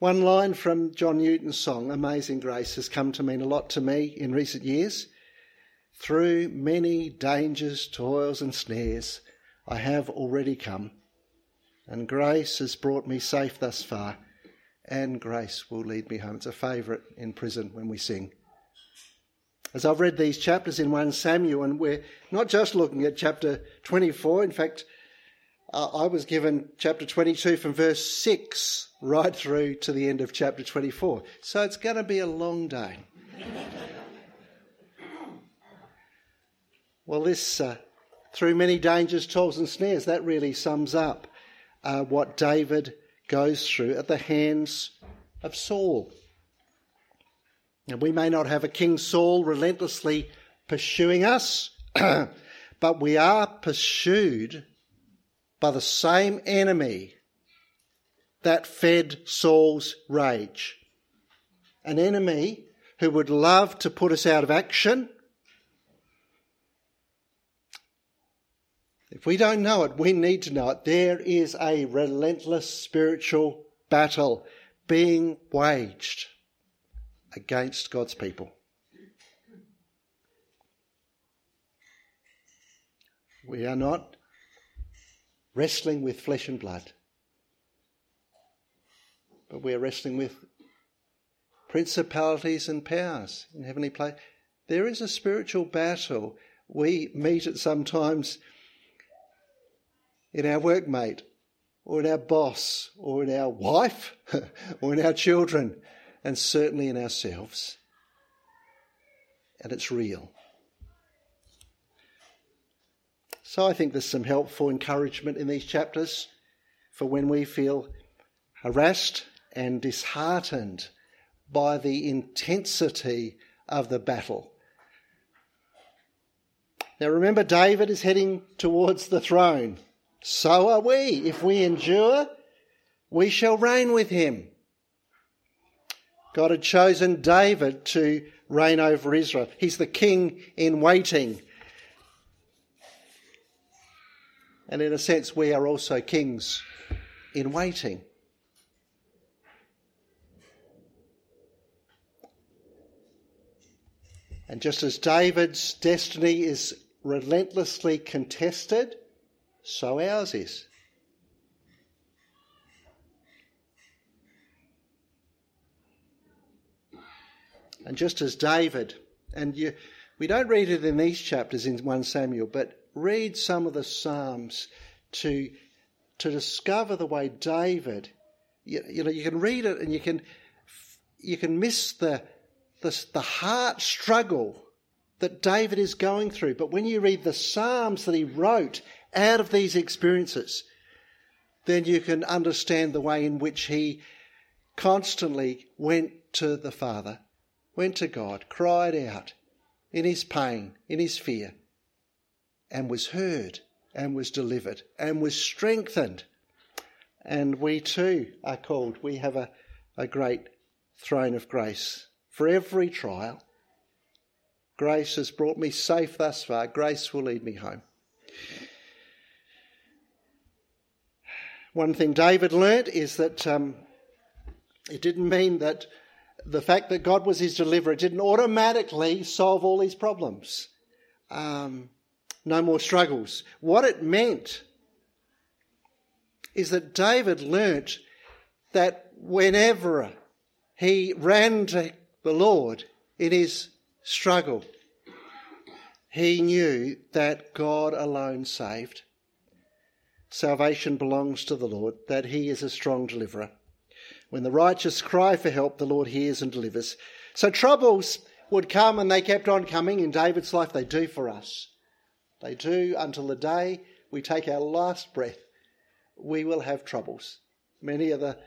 One line from John Newton's song, Amazing Grace, has come to mean a lot to me in recent years. Through many dangers, toils, and snares, I have already come, and grace has brought me safe thus far, and grace will lead me home. It's a favourite in prison when we sing. As I've read these chapters in 1 Samuel, and we're not just looking at chapter 24, in fact, uh, I was given chapter 22 from verse 6 right through to the end of chapter 24. So it's going to be a long day. well, this, uh, through many dangers, toils, and snares, that really sums up uh, what David goes through at the hands of Saul. And we may not have a King Saul relentlessly pursuing us, but we are pursued by the same enemy that fed Saul's rage. An enemy who would love to put us out of action. If we don't know it, we need to know it. There is a relentless spiritual battle being waged against God's people. We are not wrestling with flesh and blood. But we're wrestling with principalities and powers in heavenly place. There is a spiritual battle. We meet it sometimes in our workmate, or in our boss, or in our wife, or in our children, and certainly in ourselves. And it's real. So I think there's some helpful encouragement in these chapters for when we feel harassed and disheartened by the intensity of the battle. Now remember, David is heading towards the throne. So are we. If we endure, we shall reign with him. God had chosen David to reign over Israel. He's the king in waiting. And in a sense, we are also kings in waiting. And just as David's destiny is relentlessly contested, so ours is. And just as David, and you, we don't read it in these chapters in 1 Samuel, but read some of the Psalms to, to discover the way David, you, you know, you can read it and you can, you can miss the, the, the heart struggle that David is going through. But when you read the Psalms that he wrote out of these experiences, then you can understand the way in which he constantly went to the Father, went to God, cried out in his pain, in his fear, and was heard and was delivered and was strengthened. And we too are called. We have a, a great throne of grace. For every trial, grace has brought me safe thus far. Grace will lead me home. One thing David learnt is that um, it didn't mean that the fact that God was his deliverer didn't automatically solve all his problems. Um, no more struggles. What it meant is that David learnt that whenever he ran to the Lord in his struggle, he knew that God alone saved. Salvation belongs to the Lord, that he is a strong deliverer. When the righteous cry for help, the Lord hears and delivers. So troubles would come and they kept on coming in David's life. They do for us. They do until the day we take our last breath. We will have troubles. Many are the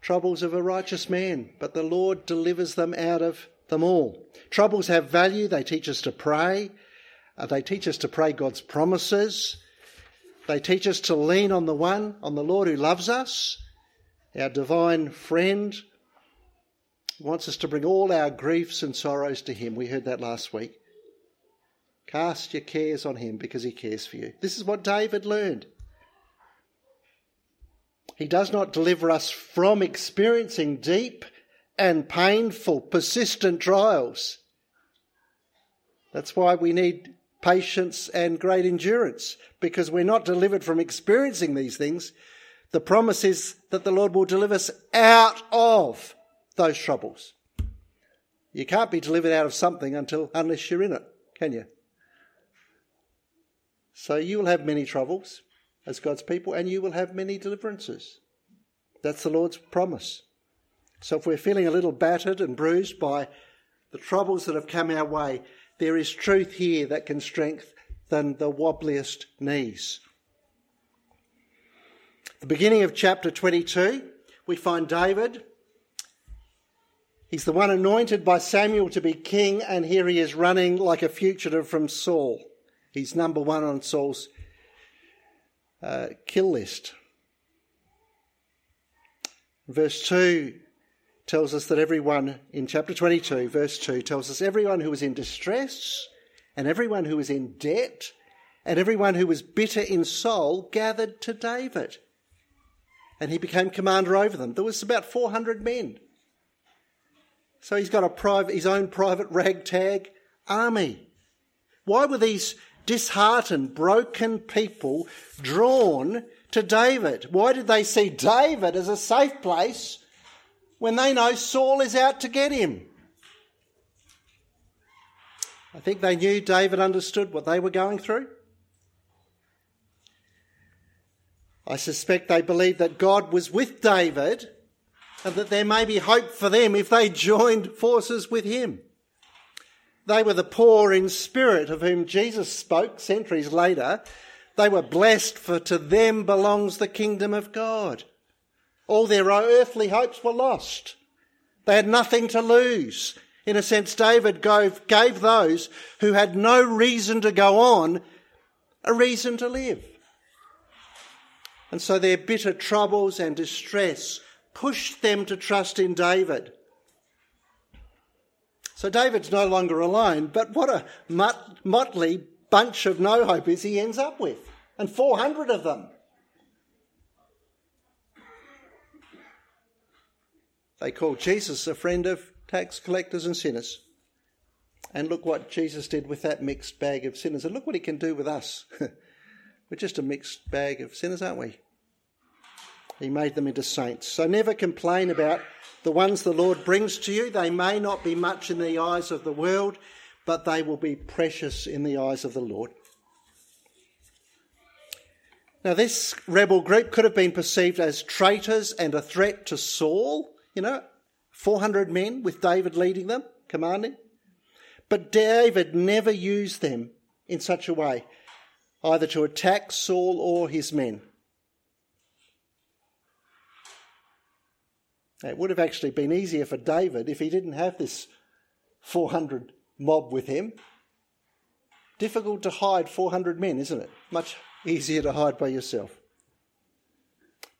troubles of a righteous man, but the Lord delivers them out of them all. Troubles have value. They teach us to pray. Uh, they teach us to pray God's promises. They teach us to lean on the one, on the Lord who loves us, our divine friend, wants us to bring all our griefs and sorrows to Him. We heard that last week. Cast your cares on him because he cares for you. This is what David learned. He does not deliver us from experiencing deep and painful, persistent trials. That's why we need patience and great endurance, because we're not delivered from experiencing these things. The promise is that the Lord will deliver us out of those troubles. You can't be delivered out of something until unless you're in it, can you? So you will have many troubles as God's people, and you will have many deliverances. That's the Lord's promise. So if we're feeling a little battered and bruised by the troubles that have come our way, there is truth here that can strengthen the wobbliest knees. The beginning of chapter 22, we find David. He's the one anointed by Samuel to be king, and here he is running like a fugitive from Saul. He's number one on Saul's uh, kill list. Verse 2 tells us that everyone, in chapter 22, verse 2, tells us everyone who was in distress and everyone who was in debt and everyone who was bitter in soul gathered to David. And he became commander over them. There was about 400 men. So he's got a private, his own private ragtag army. Why were these disheartened, broken people drawn to David? Why did they see David as a safe place when they know Saul is out to get him? I think they knew David understood what they were going through. I suspect they believed that God was with David and that there may be hope for them if they joined forces with him. They were the poor in spirit of whom Jesus spoke centuries later. They were blessed, for to them belongs the kingdom of God. All their earthly hopes were lost. They had nothing to lose. In a sense, David gave those who had no reason to go on a reason to live. And so their bitter troubles and distress pushed them to trust in David. So David's no longer alone, but what a mot- motley bunch of no hopers he ends up with, and 400 of them. They call Jesus a friend of tax collectors and sinners. And look what Jesus did with that mixed bag of sinners. And look what he can do with us. We're just a mixed bag of sinners, aren't we? He made them into saints. So never complain about the ones the Lord brings to you. They may not be much in the eyes of the world, but they will be precious in the eyes of the Lord. Now, this rebel group could have been perceived as traitors and a threat to Saul, you know, 400 men with David leading them, commanding. But David never used them in such a way, either to attack Saul or his men. It would have actually been easier for David if he didn't have this 400 mob with him. Difficult to hide 400 men, isn't it? Much easier to hide by yourself.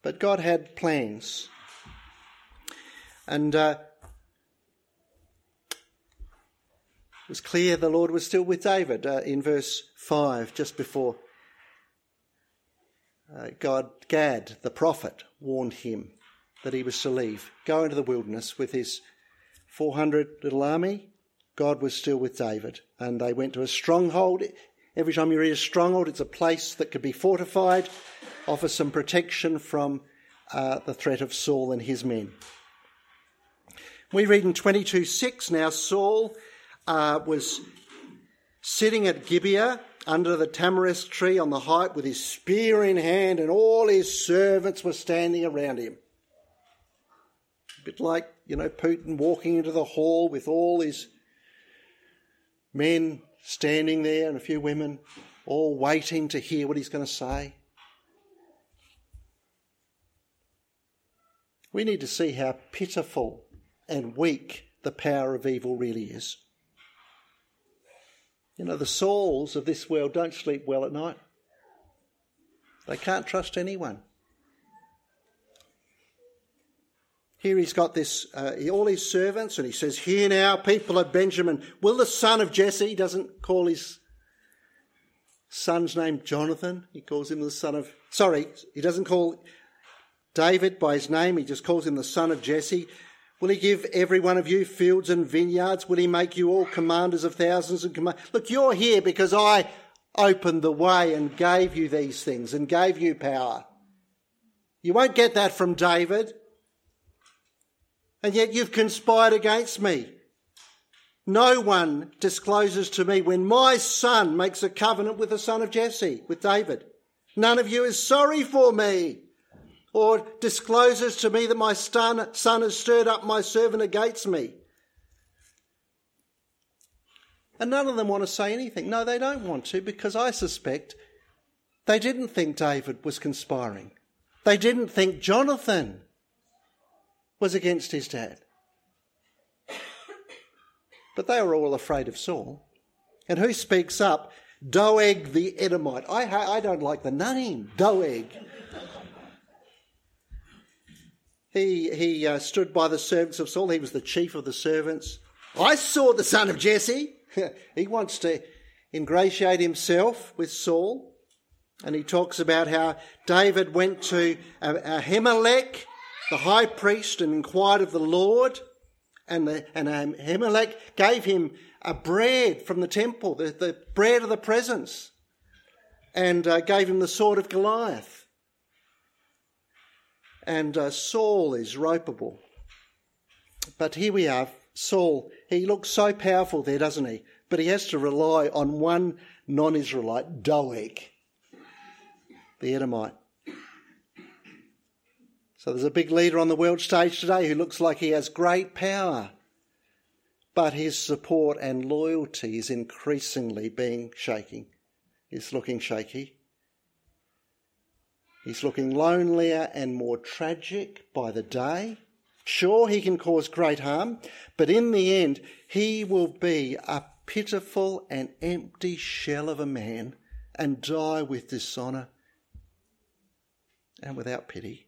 But God had plans. And uh, it was clear the Lord was still with David uh, in verse 5, just before uh, God, Gad, the prophet, warned him that he was to leave, go into the wilderness with his 400 little army. God was still with David, and they went to a stronghold. Every time you read a stronghold, it's a place that could be fortified, offer some protection from uh, the threat of Saul and his men. We read in 22 6 now Saul uh, was sitting at Gibeah under the tamarisk tree on the height with his spear in hand, and all his servants were standing around him bit like, you know, Putin walking into the hall with all his men standing there and a few women all waiting to hear what he's going to say. We need to see how pitiful and weak the power of evil really is. You know, the souls of this world don't sleep well at night. They can't trust anyone. Here he's got this, uh, all his servants, and he says, Hear now, people of Benjamin, will the son of Jesse, he doesn't call his son's name Jonathan, he calls him the son of, sorry, he doesn't call David by his name, he just calls him the son of Jesse. Will he give every one of you fields and vineyards? Will he make you all commanders of thousands and command? Look, you're here because I opened the way and gave you these things and gave you power. You won't get that from David. And yet you've conspired against me. No one discloses to me when my son makes a covenant with the son of Jesse, with David. None of you is sorry for me or discloses to me that my son, has stirred up my servant against me. And none of them want to say anything. No, they don't want to because I suspect they didn't think David was conspiring. They didn't think Jonathan was against his dad. But they were all afraid of Saul. And who speaks up? Doeg the Edomite. I, I don't like the name, Doeg. He, he uh, stood by the servants of Saul. He was the chief of the servants. I saw the son of Jesse. he wants to ingratiate himself with Saul. And he talks about how David went to Ahimelech, the high priest, and inquired of the Lord. And, the, and Ahimelech gave him a bread from the temple, the, the bread of the presence, and uh, gave him the sword of Goliath. And uh, Saul is ropeable. But here we are, Saul. He looks so powerful there, doesn't he? But he has to rely on one non Israelite, Doeg, the Edomite. So there's a big leader on the world stage today who looks like he has great power but his support and loyalty is increasingly being shaking. He's looking shaky. He's looking lonelier and more tragic by the day. Sure, he can cause great harm, but in the end, he will be a pitiful and empty shell of a man and die with dishonour and without pity.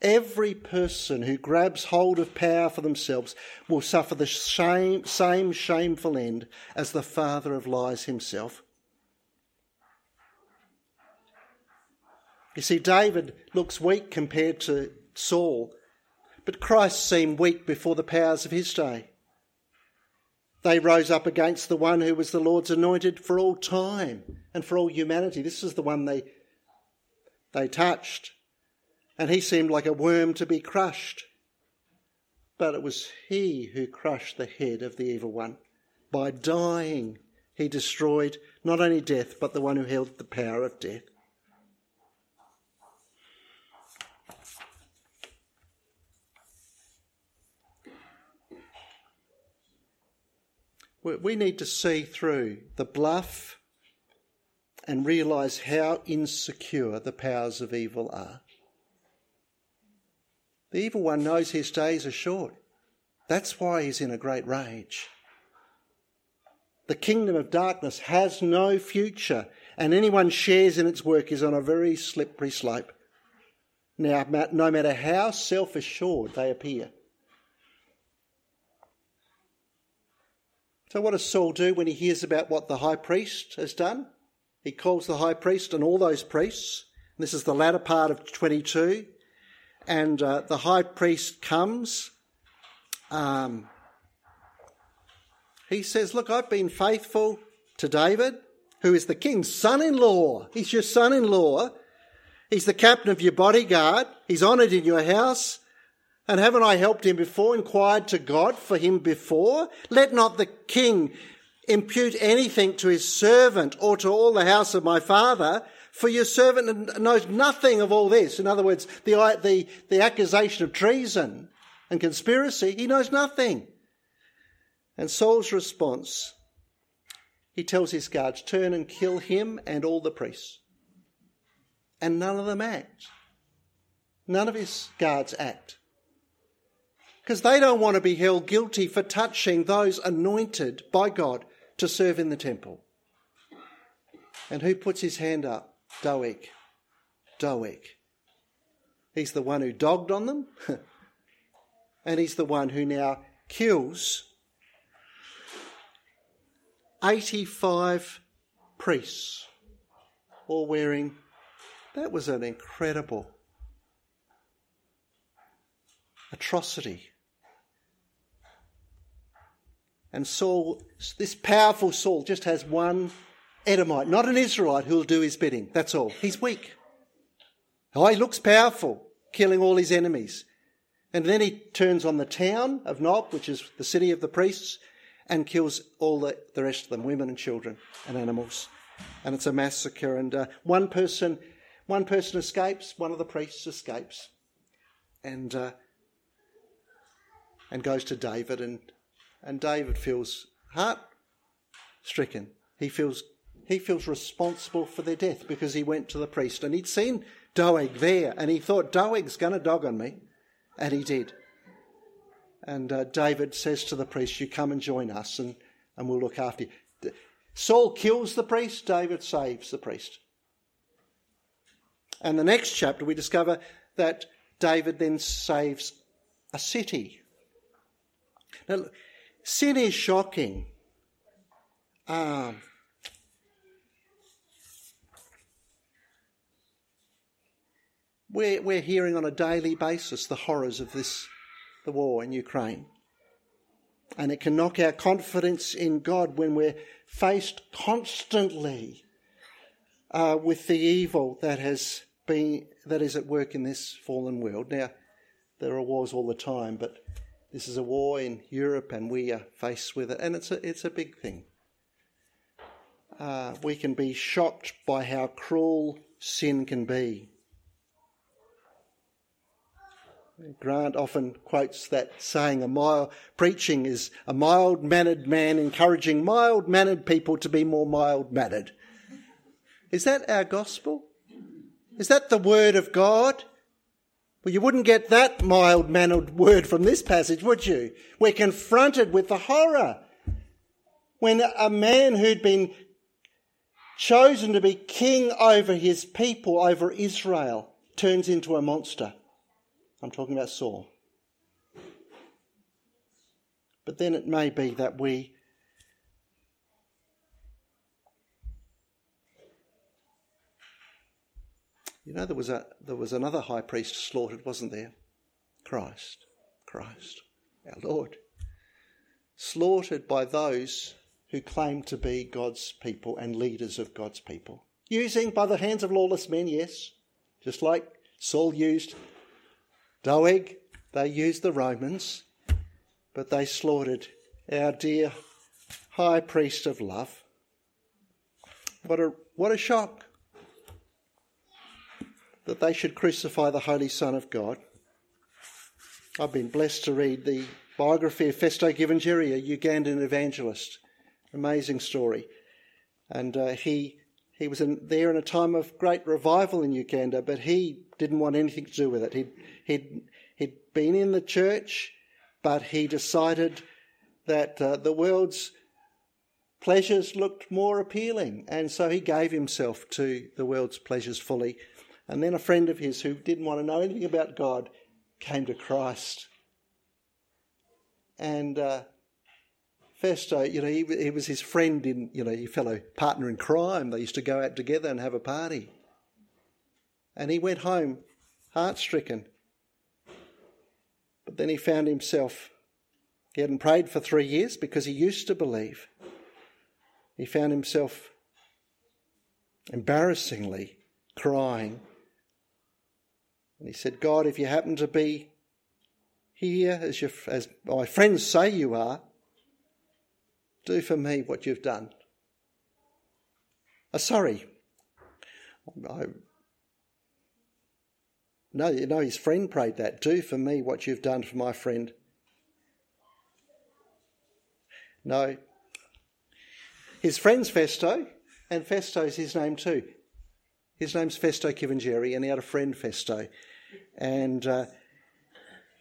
Every person who grabs hold of power for themselves will suffer the shame, same shameful end as the father of lies himself. You see, David looks weak compared to Saul, but Christ seemed weak before the powers of his day. They rose up against the one who was the Lord's anointed for all time and for all humanity. This is the one they, they touched and he seemed like a worm to be crushed. But it was he who crushed the head of the evil one. By dying, he destroyed not only death, but the one who held the power of death. We need to see through the bluff and realise how insecure the powers of evil are. The evil one knows his days are short. That's why he's in a great rage. The kingdom of darkness has no future, and anyone shares in its work is on a very slippery slope. Now, no matter how self assured they appear. So, what does Saul do when he hears about what the high priest has done? He calls the high priest and all those priests. This is the latter part of 22 and uh, the high priest comes. Um, he says, Look, I've been faithful to David, who is the king's son in law. He's your son in law. He's the captain of your bodyguard. He's honoured in your house. And haven't I helped him before, inquired to God for him before? Let not the king impute anything to his servant or to all the house of my father. For your servant knows nothing of all this. In other words, the, the, the accusation of treason and conspiracy, he knows nothing. And Saul's response, he tells his guards, turn and kill him and all the priests. And none of them act. None of his guards act. Because they don't want to be held guilty for touching those anointed by God to serve in the temple. And who puts his hand up? Doeg. Doeg. He's the one who dogged on them, and he's the one who now kills 85 priests, all wearing. That was an incredible atrocity. And Saul, this powerful Saul, just has one Edomite, not an Israelite, who'll do his bidding. That's all. He's weak. Oh, he looks powerful, killing all his enemies. And then he turns on the town of Nob, which is the city of the priests, and kills all the, the rest of them, women and children and animals. And it's a massacre. And uh, one person, one person escapes. One of the priests escapes, and uh, and goes to David. And and David feels heart stricken. He feels he feels responsible for their death because he went to the priest and he'd seen Doeg there, and he thought Doeg's going to dog on me, and he did. And uh, David says to the priest, You come and join us, and, and we'll look after you. Saul kills the priest, David saves the priest. And the next chapter, we discover that David then saves a city. Now, sin is shocking. Um, we're, we're hearing on a daily basis the horrors of this the war in Ukraine. And it can knock our confidence in God when we're faced constantly uh, with the evil that has been that is at work in this fallen world. Now, there are wars all the time, but this is a war in Europe, and we are faced with it, and it's a it's a big thing. Uh, we can be shocked by how cruel sin can be. Grant often quotes that saying, a mild, preaching is a mild mannered man encouraging mild mannered people to be more mild mannered. Is that our gospel? Is that the word of God? Well, you wouldn't get that mild mannered word from this passage, would you? We're confronted with the horror when a man who'd been chosen to be king over his people, over Israel, turns into a monster. I'm talking about Saul. But then it may be that we You know, there was, a, there was another high priest slaughtered, wasn't there? Christ. Christ, our Lord. Slaughtered by those who claim to be God's people and leaders of God's people. Using by the hands of lawless men, yes, just like Saul used Doeg, they used the Romans, but they slaughtered our dear high priest of love. What a, what a shock that they should crucify the Holy Son of God. I've been blessed to read the biography of Festo Kivengere, a Ugandan evangelist. Amazing story. And uh, he, he was in, there in a time of great revival in Uganda, but he didn't want anything to do with it. He'd, he'd, he'd been in the church, but he decided that uh, the world's pleasures looked more appealing, and so he gave himself to the world's pleasures fully. And then a friend of his who didn't want to know anything about God came to Christ. And uh, Festo, uh, you know, he, he was his friend in, you know, your fellow partner in crime. They used to go out together and have a party. And he went home heart stricken. But then he found himself, he hadn't prayed for three years because he used to believe. He found himself embarrassingly crying. And he said, God, if you happen to be here as, as my friends say you are, do for me what you've done. Uh, sorry, I no, you know, his friend prayed that. Do for me what you've done for my friend. No. His friend's Festo, and Festo's his name too. His name's Festo Kivengere, and he had a friend, Festo. And uh,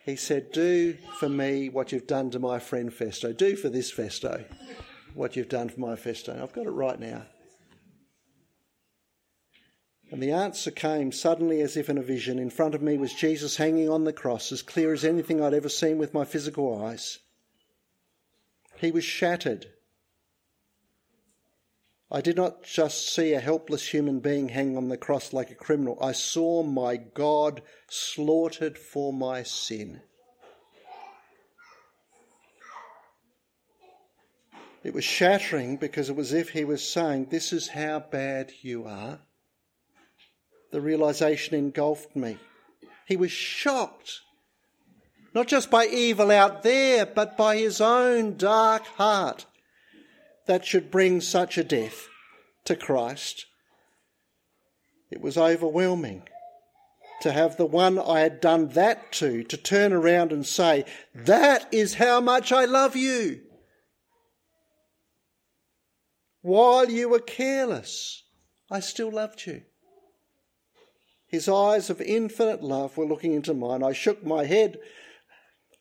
he said, Do for me what you've done to my friend Festo. Do for this Festo what you've done for my Festo. I've got it right now. And the answer came suddenly as if in a vision. In front of me was Jesus hanging on the cross, as clear as anything I'd ever seen with my physical eyes. He was shattered. I did not just see a helpless human being hang on the cross like a criminal. I saw my God slaughtered for my sin. It was shattering because it was as if he was saying, This is how bad you are. The realization engulfed me. He was shocked, not just by evil out there, but by his own dark heart that should bring such a death to Christ. It was overwhelming to have the one I had done that to, to turn around and say, That is how much I love you. While you were careless, I still loved you. His eyes of infinite love were looking into mine. I shook my head.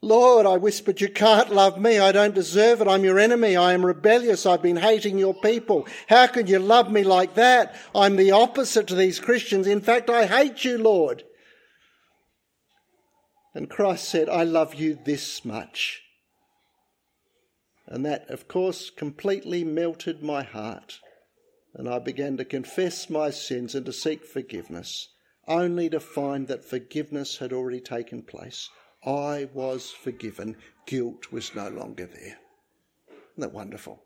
Lord, I whispered, you can't love me. I don't deserve it. I'm your enemy. I am rebellious. I've been hating your people. How could you love me like that? I'm the opposite to these Christians. In fact, I hate you, Lord. And Christ said, I love you this much. And that, of course, completely melted my heart. And I began to confess my sins and to seek forgiveness only to find that forgiveness had already taken place. I was forgiven. Guilt was no longer there. Isn't that wonderful?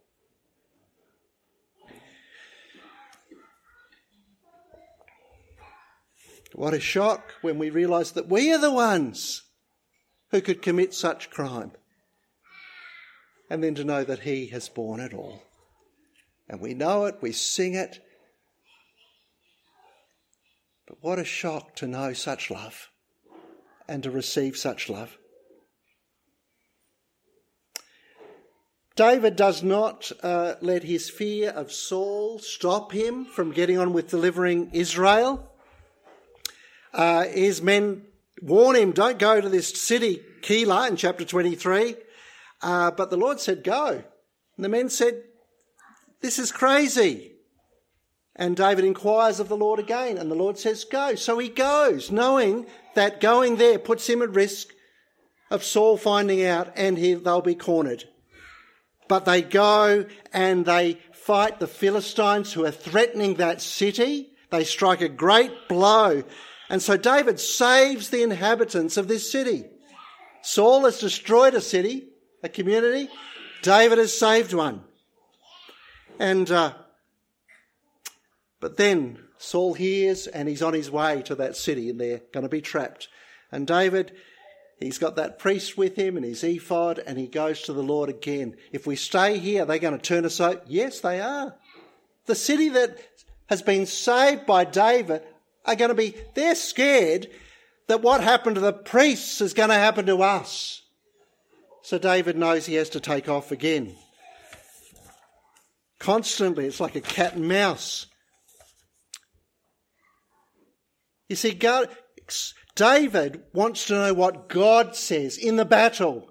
What a shock when we realise that we are the ones who could commit such crime. And then to know that He has borne it all. And we know it, we sing it, but what a shock to know such love and to receive such love. David does not uh, let his fear of Saul stop him from getting on with delivering Israel. Uh, his men warn him, don't go to this city, Keilah, in chapter 23. Uh, but the Lord said, go. And the men said, this is crazy. And David inquires of the Lord again, and the Lord says, Go. So he goes, knowing that going there puts him at risk of Saul finding out and he, they'll be cornered. But they go and they fight the Philistines who are threatening that city. They strike a great blow. And so David saves the inhabitants of this city. Saul has destroyed a city, a community. David has saved one. And uh, but then Saul hears and he's on his way to that city and they're going to be trapped. And David, he's got that priest with him and his ephod and he goes to the Lord again. If we stay here, are they going to turn us out? Yes, they are. The city that has been saved by David are going to be, they're scared that what happened to the priests is going to happen to us. So David knows he has to take off again. Constantly, it's like a cat and mouse. You see, God, David wants to know what God says in the battle.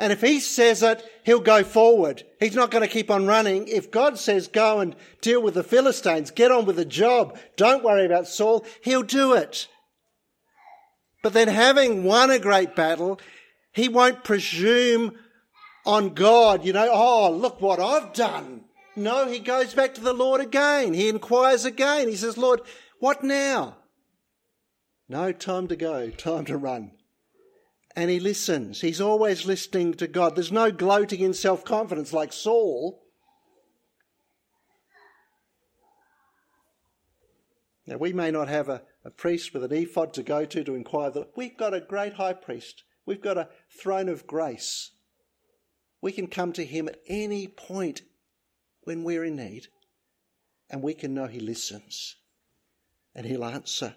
And if he says it, he'll go forward. He's not going to keep on running. If God says go and deal with the Philistines, get on with the job, don't worry about Saul, he'll do it. But then having won a great battle, he won't presume on God, you know, oh, look what I've done. No, he goes back to the Lord again. He inquires again. He says, Lord, what now? No time to go, time to run. And he listens. He's always listening to God. There's no gloating in self confidence like Saul. Now, we may not have a, a priest with an ephod to go to to inquire that we've got a great high priest. We've got a throne of grace. We can come to him at any point when we're in need, and we can know he listens and he'll answer.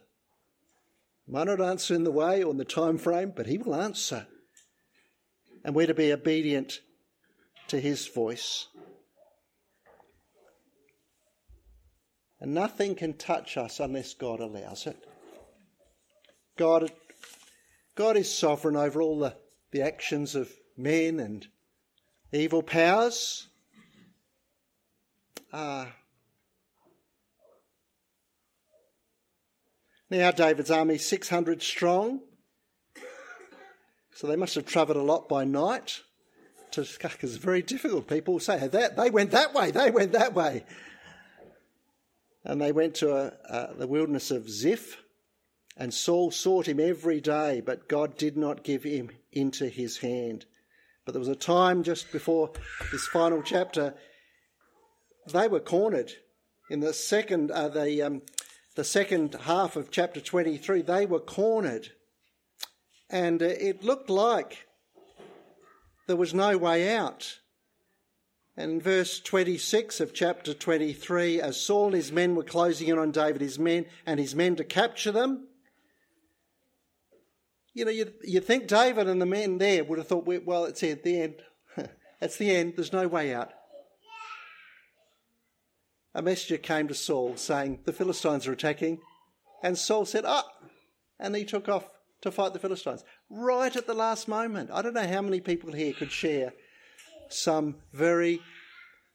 Might not answer in the way or in the time frame, but he will answer. And we're to be obedient to his voice. And nothing can touch us unless God allows it. God, God is sovereign over all the, the actions of men and evil powers. Uh, Now, David's army 600 strong. So they must have travelled a lot by night. To, it's very difficult. People say that they went that way, they went that way. And they went to a, a, the wilderness of Ziph, and Saul sought him every day, but God did not give him into his hand. But there was a time just before this final chapter, they were cornered in the second, uh, the, um, the second half of chapter 23. They were cornered. And uh, it looked like there was no way out. And in verse 26 of chapter 23, as Saul and his men were closing in on David, his men and his men to capture them, you know, you you think David and the men there would have thought, well, it's at the end. it's the end. There's no way out. A messenger came to Saul saying, the Philistines are attacking. And Saul said, ah, and he took off to fight the Philistines. Right at the last moment. I don't know how many people here could share some very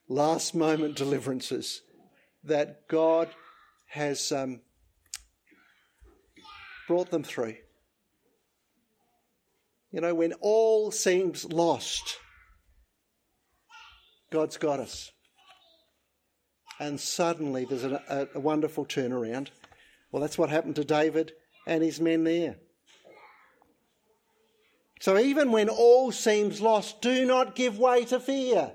last moment deliverances that God has um, brought them through. You know, when all seems lost, God's got us. And suddenly there's a, a, a wonderful turnaround. Well, that's what happened to David and his men there. So even when all seems lost, do not give way to fear.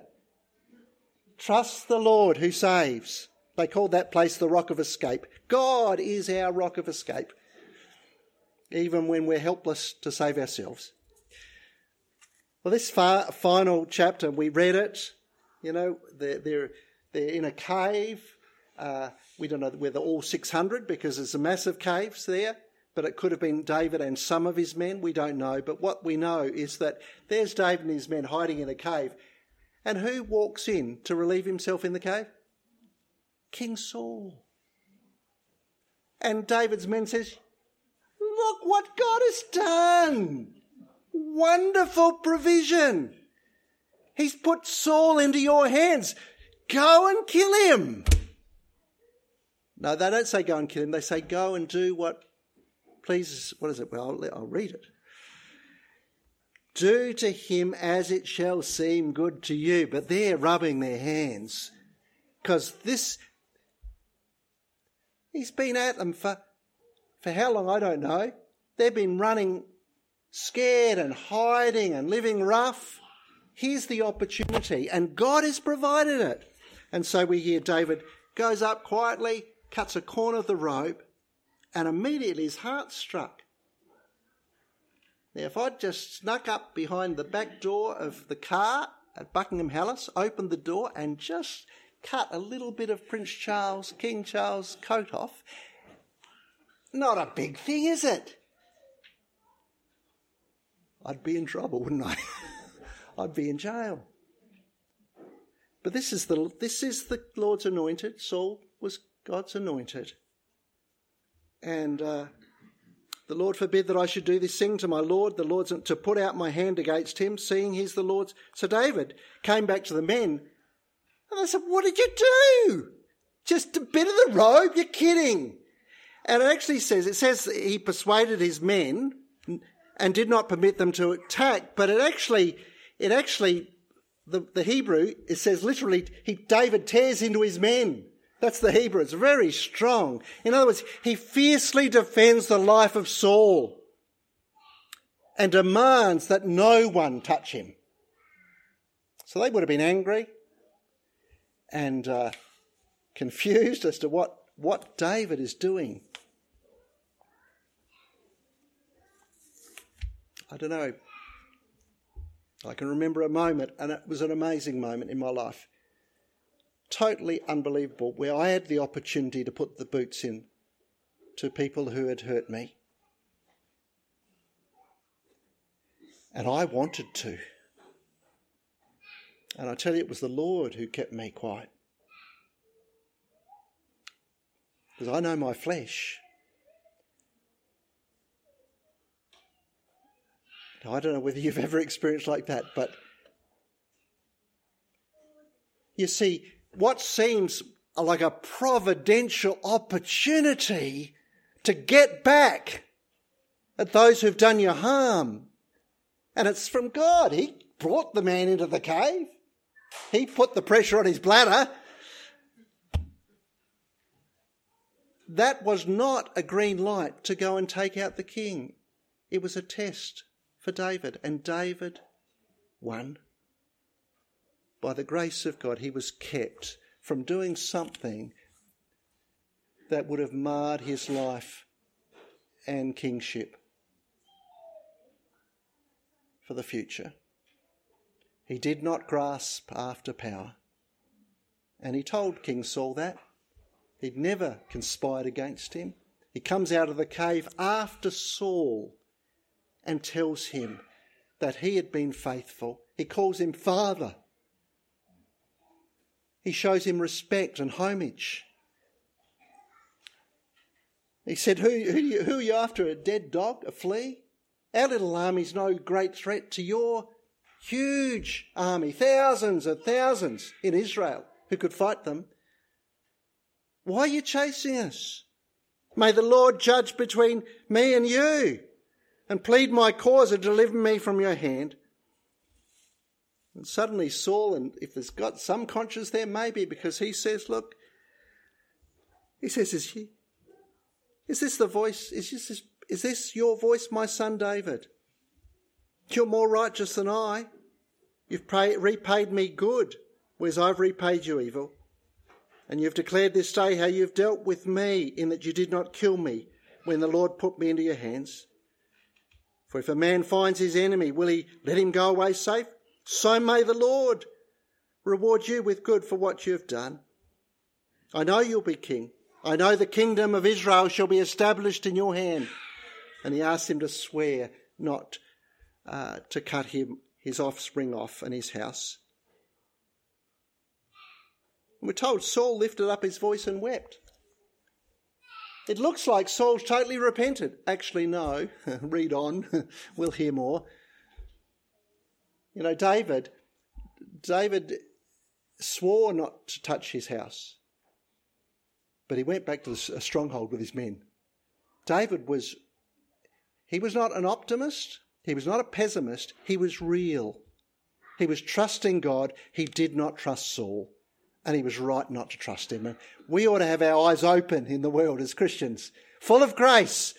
Trust the Lord who saves. They called that place the rock of escape. God is our rock of escape, even when we're helpless to save ourselves. Well, this far, final chapter, we read it. You know, they're, they're in a cave. Uh, we don't know whether all 600 because there's a massive caves there, but it could have been David and some of his men. We don't know. But what we know is that there's David and his men hiding in a cave. And who walks in to relieve himself in the cave? King Saul. And David's men says, look what God has done. Wonderful provision. He's put Saul into your hands. Go and kill him. No, they don't say go and kill him. They say go and do what pleases. What is it? Well, I'll, I'll read it. Do to him as it shall seem good to you. But they're rubbing their hands because this, he's been at them for, for how long? I don't know. They've been running scared and hiding and living rough. Here's the opportunity, and God has provided it. And so we hear David goes up quietly, cuts a corner of the rope, and immediately his heart struck. Now, if I'd just snuck up behind the back door of the car at Buckingham Palace, opened the door, and just cut a little bit of Prince Charles, King Charles' coat off, not a big thing, is it? I'd be in trouble, wouldn't I? I'd be in jail. But this is the this is the Lord's anointed. Saul was God's anointed, and uh, the Lord forbid that I should do this thing to my Lord. The Lord's to put out my hand against him, seeing he's the Lord's. So David came back to the men, and they said, "What did you do? Just a bit of the robe? You're kidding!" And it actually says it says he persuaded his men and did not permit them to attack, but it actually it actually the, the Hebrew, it says literally, he, David tears into his men. That's the Hebrew. It's very strong. In other words, he fiercely defends the life of Saul and demands that no one touch him. So they would have been angry and uh, confused as to what, what David is doing. I don't know. I can remember a moment, and it was an amazing moment in my life. Totally unbelievable, where I had the opportunity to put the boots in to people who had hurt me. And I wanted to. And I tell you, it was the Lord who kept me quiet. Because I know my flesh. Now, I don't know whether you've ever experienced like that, but you see, what seems like a providential opportunity to get back at those who've done you harm. And it's from God. He brought the man into the cave. He put the pressure on his bladder. That was not a green light to go and take out the king. It was a test for David, and David won. By the grace of God, he was kept from doing something that would have marred his life and kingship for the future. He did not grasp after power. And he told King Saul that. He'd never conspired against him. He comes out of the cave after Saul and tells him that he had been faithful. He calls him father. He shows him respect and homage. He said, Who, who, who are you after? A dead dog? A flea? Our little army's no great threat to your huge army, thousands and thousands in Israel who could fight them. Why are you chasing us? May the Lord judge between me and you and plead my cause and deliver me from your hand. And suddenly Saul, and if there's got some conscience there, maybe because he says, look, he says, is, he, is this the voice, is this, is this your voice, my son David? You're more righteous than I. You've pay, repaid me good, whereas I've repaid you evil. And you've declared this day how you've dealt with me in that you did not kill me when the Lord put me into your hands. For if a man finds his enemy, will he let him go away safe? So may the Lord reward you with good for what you have done. I know you'll be king. I know the kingdom of Israel shall be established in your hand. And he asked him to swear not uh, to cut him his offspring off and his house. And we're told Saul lifted up his voice and wept. It looks like Saul totally repented. Actually, no. Read on. we'll hear more. You know, David, David swore not to touch his house, but he went back to a stronghold with his men. David was, he was not an optimist, he was not a pessimist, he was real. He was trusting God, he did not trust Saul and he was right not to trust him. And we ought to have our eyes open in the world as Christians, full of grace,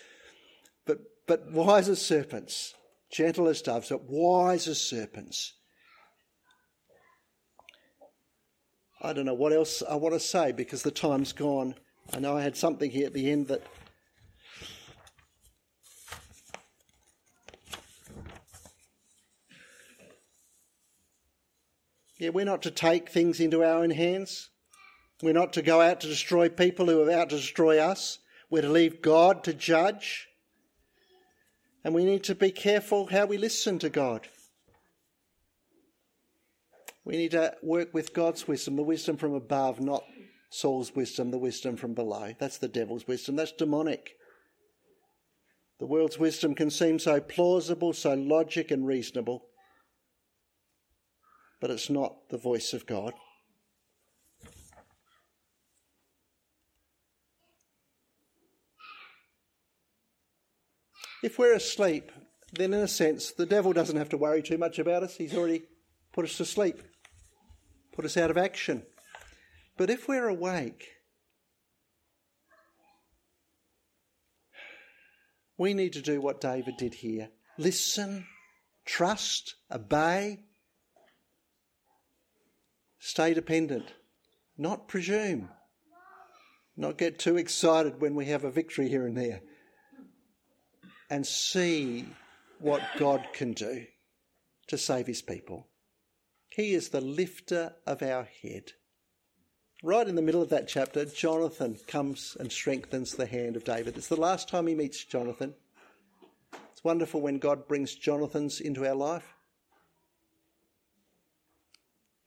but, but wise as serpents, gentle as doves, but wise as serpents. I don't know what else I want to say because the time's gone. I know I had something here at the end that Yeah, we're not to take things into our own hands. We're not to go out to destroy people who are out to destroy us. We're to leave God to judge. And we need to be careful how we listen to God. We need to work with God's wisdom, the wisdom from above, not Saul's wisdom, the wisdom from below. That's the devil's wisdom. That's demonic. The world's wisdom can seem so plausible, so logic and reasonable but it's not the voice of God. If we're asleep, then in a sense, the devil doesn't have to worry too much about us. He's already put us to sleep, put us out of action. But if we're awake, we need to do what David did here listen, trust, obey, Stay dependent, not presume, not get too excited when we have a victory here and there, and see what God can do to save his people. He is the lifter of our head. Right in the middle of that chapter, Jonathan comes and strengthens the hand of David. It's the last time he meets Jonathan. It's wonderful when God brings Jonathans into our life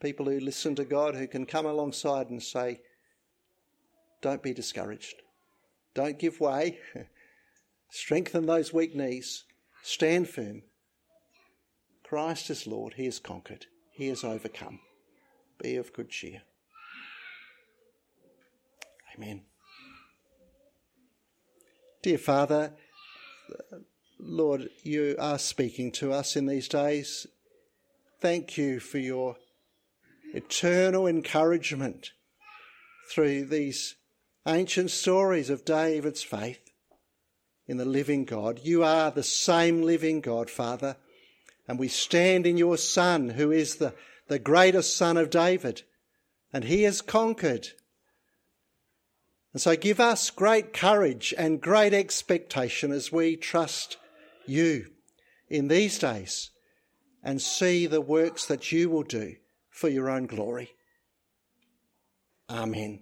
people who listen to God who can come alongside and say, Don't be discouraged. Don't give way. Strengthen those weak knees. Stand firm. Christ is Lord. He has conquered. He has overcome. Be of good cheer. Amen. Dear Father, Lord, you are speaking to us in these days. Thank you for your eternal encouragement through these ancient stories of David's faith in the living God. You are the same living God, Father, and we stand in your Son, who is the, the greatest Son of David, and he has conquered. And so give us great courage and great expectation as we trust you in these days and see the works that you will do for your own glory. Amen.